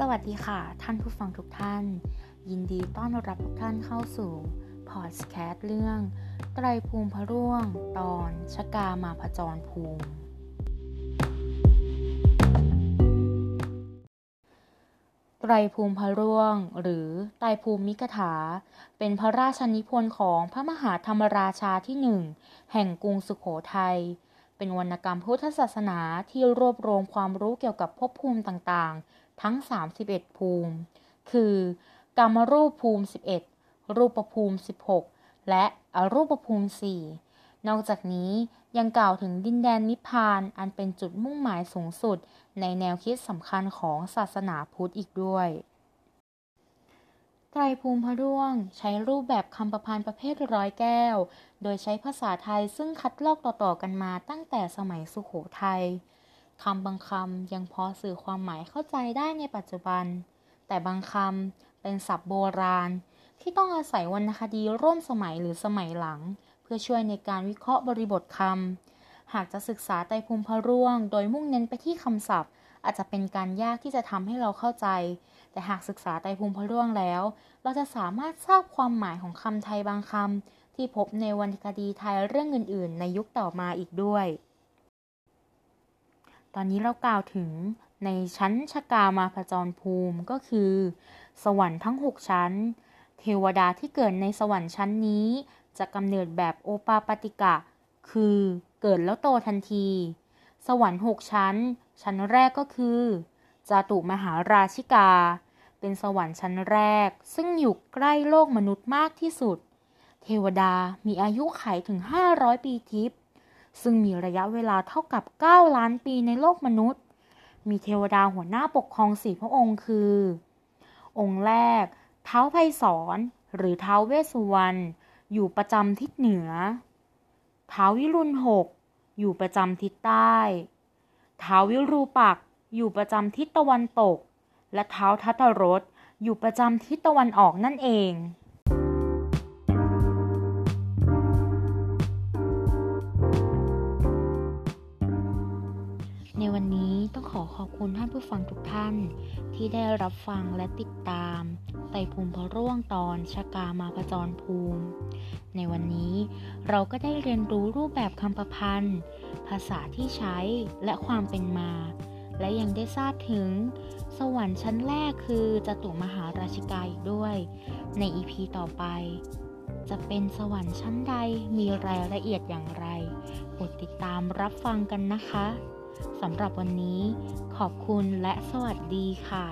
สวัสดีค่ะ ท่านผู้ฟังทุกท่าน ยินดีต้อนรับทุกท่านเข้าสู่พอดแคสต์เรื่อง ไตรภูมิพระร่วง ตอนชะกามาผจรภูมิ ไตรภูมิพระร่วง หรือไตรภูมิมิกถา เป็นพระราชนิพนธ์ของพระมหาธรรมราชาที่หนึ่งแห่งกรุงสุขโขทัยเป็นวรรณกรรมพุทธศาสนาที่รวบรวมความรู้เกี่ยวกับภพภูมิต่างๆ ทั้ง 31 ภูมิ คือกรรมรูปภูมิ 11 รูปภูมิ 16 และอรูปภูมิ 4 นอกจากนี้ยังกล่าวถึงดินแดนนิพพานอันเป็นจุดมุ่งหมายสูงสุด ในแนวคิดสำคัญของศาสนาพุทธอีกด้วยไตรภูมิพระร่วง ใช้รูปแบบคำประพันธ์ประเภทร้อยแก้ว โดยใช้ภาษาไทยซึ่งคัดลอกต่อๆกันมาตั้งแต่สมัยสุขโขทัย คำบางคำยังพอสื่อความหมายเข้าใจได้ในปัจจุบัน แต่บางคำเป็นศัพท์โบราณ ที่ต้องอาศัยวรรณคดีร่วมสมัยหรือสมัยหลัง เพื่อช่วยในการวิเคราะห์บริบทคำหากจะศึกษาไตรภูมิพระร่วง โดยมุ่งเน้นไปที่คำศัพท์ อาจจะเป็นการยากที่จะทำให้เราเข้าใจ แต่หากศึกษาไตรภูมิพระร่วงแล้ว เราจะสามารถทราบความหมายของคำไทยบางคำที่พบในวรรณคดีไทยเรื่องอื่น ๆ ในยุคต่อมาอีกด้วย ตอนนี้เรากล่าวถึงในชั้นชกามาผจรภูมิก็คือ สวรรค์ทั้ง 6 ชั้น เทวดาที่เกิดในสวรรค์ชั้นนี้ จะกำเนิดแบบโอปาปติกะ คือเกิดแล้วโตทันที สวรรค์หกชั้น ชั้นแรกก็คือจาตุมหาราชิกา เป็นสวรรค์ชั้นแรก ซึ่งอยู่ใกล้โลกมนุษย์มากที่สุด เทวดามีอายุไขถึง 500 ปีทิพย์ ซึ่งมีระยะเวลาเท่ากับ 9 ล้านปีในโลกมนุษย์ มีเทวดาหัวหน้าปกครองสี่พระองค์คือ องค์แรก เท้าไพศาลหรือเท้าเวสสุวรรณอยู่ประจำทิศเหนือ เท้าวิรุณหกอยู่ประจำทิศใต้เท้าวิรูปักอยู่ประจำทิศตะวันตก และเท้าทัตตรสอยู่ประจำทิศตะวันออกนั่นเอง นี้ต้องขอขอบคุณท่านผู้ฟังทุกท่าน ที่ได้รับฟังและติดตามไต่ภูมิพระร่วงตอนชกามาผจรภูมิ ในวันนี้เราก็ได้เรียนรู้รูปแบบคำประพันธ์ ภาษาที่ใช้และความเป็นมา และยังได้ทราบถึง สวรรค์ชั้นแรกคือจตุมหาราชิกาอีกด้วย ในอีพีต่อไป จะเป็นสวรรค์ชั้นใดมีรายละเอียดอย่างไรโปรดติดตามรับฟังกันนะคะ สำหรับวันนี้ขอบคุณและสวัสดีค่ะ